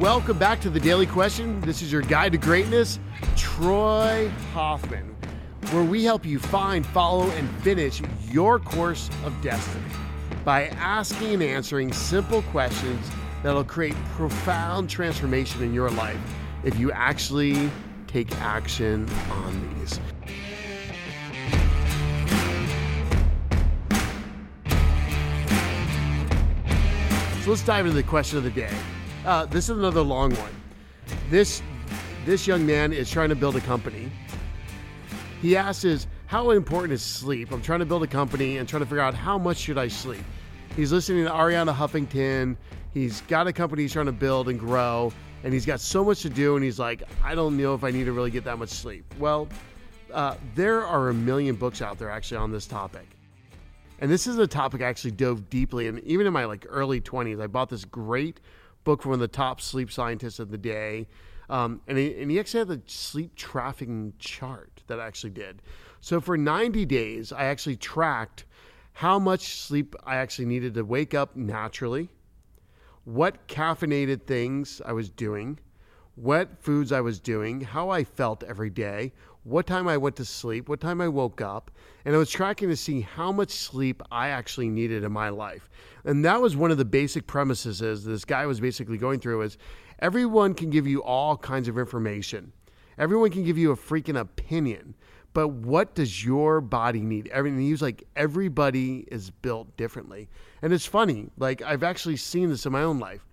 welcome back to the Daily Question. This is your guide to greatness, Troy Hoffman, where we help you find, follow, and finish your course of destiny by asking and answering simple questions that'll create profound transformation in your life if you actually take action on these. So let's dive into the question of the day. Uh, this is another long one. This this young man is trying to build a company. He asks is how important is sleep? I'm trying to build a company and trying to figure out how much should I sleep. He's listening to Arianna Huffington. He's got a company he's trying to build and grow, and he's got so much to do. And he's like, I don't know if I need to really get that much sleep. Well, uh, there are a million books out there actually on this topic. And this is a topic I actually dove deeply in. Even in my like early 20s, I bought this great book from one of the top sleep scientists of the day. Um, and, he, and he actually had the sleep trafficking chart that I actually did. So for 90 days, I actually tracked how much sleep I actually needed to wake up naturally, what caffeinated things I was doing, what foods I was doing, how I felt every day, what time I went to sleep, what time I woke up, and I was tracking to see how much sleep I actually needed in my life. And that was one of the basic premises is this guy was basically going through is everyone can give you all kinds of information. Everyone can give you a freaking opinion. But what does your body need? Everything he was like, everybody is built differently. And it's funny, like I've actually seen this in my own life.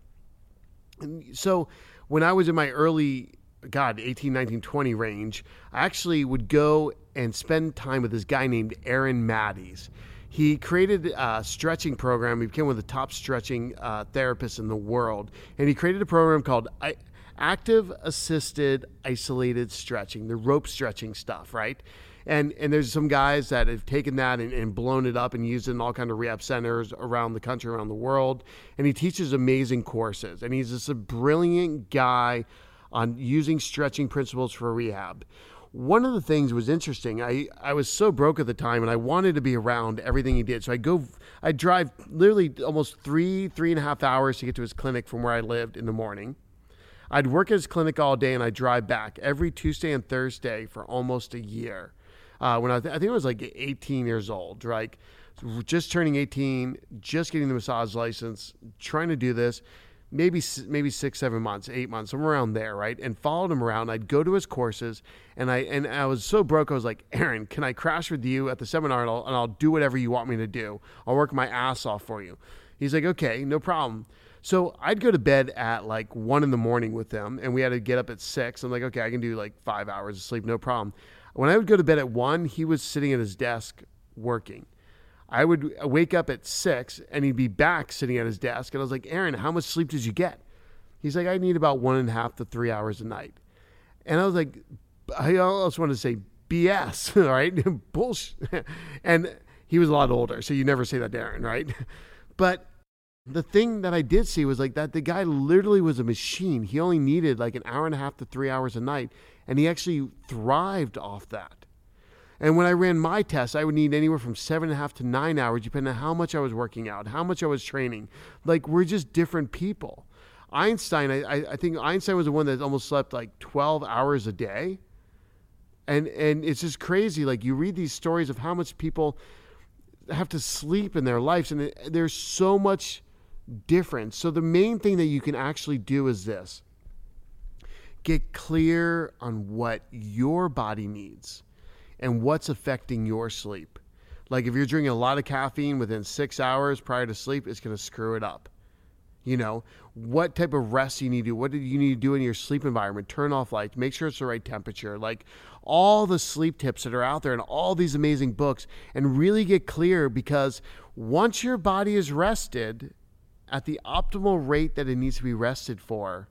And so when I was in my early God, 18, 19, 20 range, I actually would go and spend time with this guy named Aaron Mattes. He created a stretching program. He became one of the top stretching uh, therapists in the world. And he created a program called Active Assisted Isolated Stretching, the rope stretching stuff, right? And, and there's some guys that have taken that and, and blown it up and used it in all kind of rehab centers around the country, around the world. And he teaches amazing courses. And he's just a brilliant guy on using stretching principles for rehab. One of the things was interesting. I, I was so broke at the time and I wanted to be around everything he did. So I go, I drive literally almost three, three and a half hours to get to his clinic from where I lived in the morning. I'd work at his clinic all day and I'd drive back every Tuesday and Thursday for almost a year. Uh, when I, th- I think I was like 18 years old, right? Just turning 18, just getting the massage license, trying to do this maybe maybe six, seven months, eight months, somewhere around there, right? And followed him around. I'd go to his courses, and I and I was so broke. I was like, Aaron, can I crash with you at the seminar, and I'll, and I'll do whatever you want me to do. I'll work my ass off for you. He's like, okay, no problem. So I'd go to bed at like one in the morning with them, and we had to get up at six. I'm like, okay, I can do like five hours of sleep, no problem. When I would go to bed at one, he was sitting at his desk working. I would wake up at six and he'd be back sitting at his desk. And I was like, Aaron, how much sleep did you get? He's like, I need about one and a half to three hours a night. And I was like, I also want to say BS, right? Bullshit. And he was a lot older, so you never say that to Aaron, right? But the thing that I did see was like that the guy literally was a machine. He only needed like an hour and a half to three hours a night, and he actually thrived off that. And when I ran my tests, I would need anywhere from seven and a half to nine hours, depending on how much I was working out, how much I was training. Like, we're just different people. Einstein, I, I think Einstein was the one that almost slept like 12 hours a day. And, and it's just crazy. Like, you read these stories of how much people have to sleep in their lives, and it, there's so much difference. So, the main thing that you can actually do is this get clear on what your body needs and what's affecting your sleep. Like if you're drinking a lot of caffeine within six hours prior to sleep, it's going to screw it up. You know, what type of rest you need to do? What do you need to do in your sleep environment? Turn off lights, make sure it's the right temperature. Like all the sleep tips that are out there and all these amazing books, and really get clear because once your body is rested at the optimal rate that it needs to be rested for,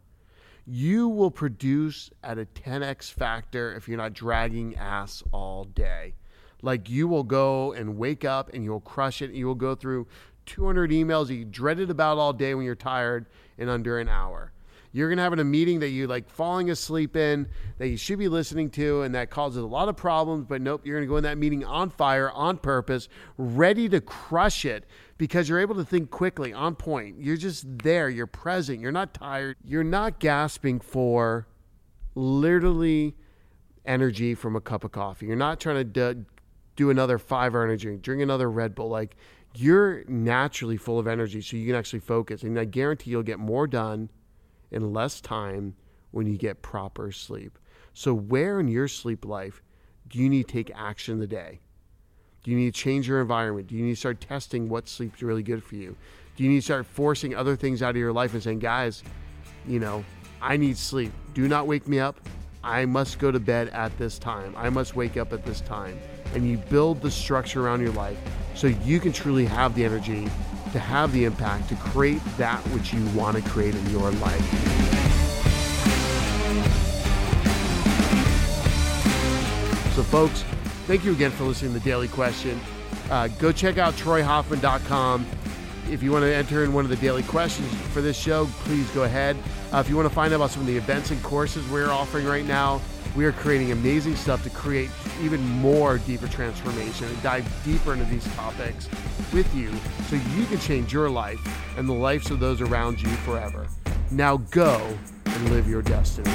you will produce at a 10x factor if you're not dragging ass all day. Like you will go and wake up and you'll crush it. You will go through 200 emails that you dreaded about all day when you're tired in under an hour. You're going to have in a meeting that you like falling asleep in, that you should be listening to, and that causes a lot of problems. But nope, you're going to go in that meeting on fire, on purpose, ready to crush it because you're able to think quickly, on point. You're just there, you're present, you're not tired, you're not gasping for literally energy from a cup of coffee. You're not trying to do, another five energy drink, drink another Red Bull. Like you're naturally full of energy, so you can actually focus. And I guarantee you'll get more done in less time when you get proper sleep. So, where in your sleep life do you need to take action today? Do you need to change your environment? Do you need to start testing what sleep's really good for you? Do you need to start forcing other things out of your life and saying, guys, you know, I need sleep. Do not wake me up. I must go to bed at this time. I must wake up at this time. And you build the structure around your life so you can truly have the energy to have the impact to create that which you want to create in your life. So, folks, thank you again for listening to the Daily Question. Uh, go check out troyhoffman.com. If you want to enter in one of the daily questions for this show, please go ahead. Uh, if you want to find out about some of the events and courses we're offering right now, we are creating amazing stuff to create even more deeper transformation and dive deeper into these topics with you so you can change your life and the lives of those around you forever. Now go and live your destiny.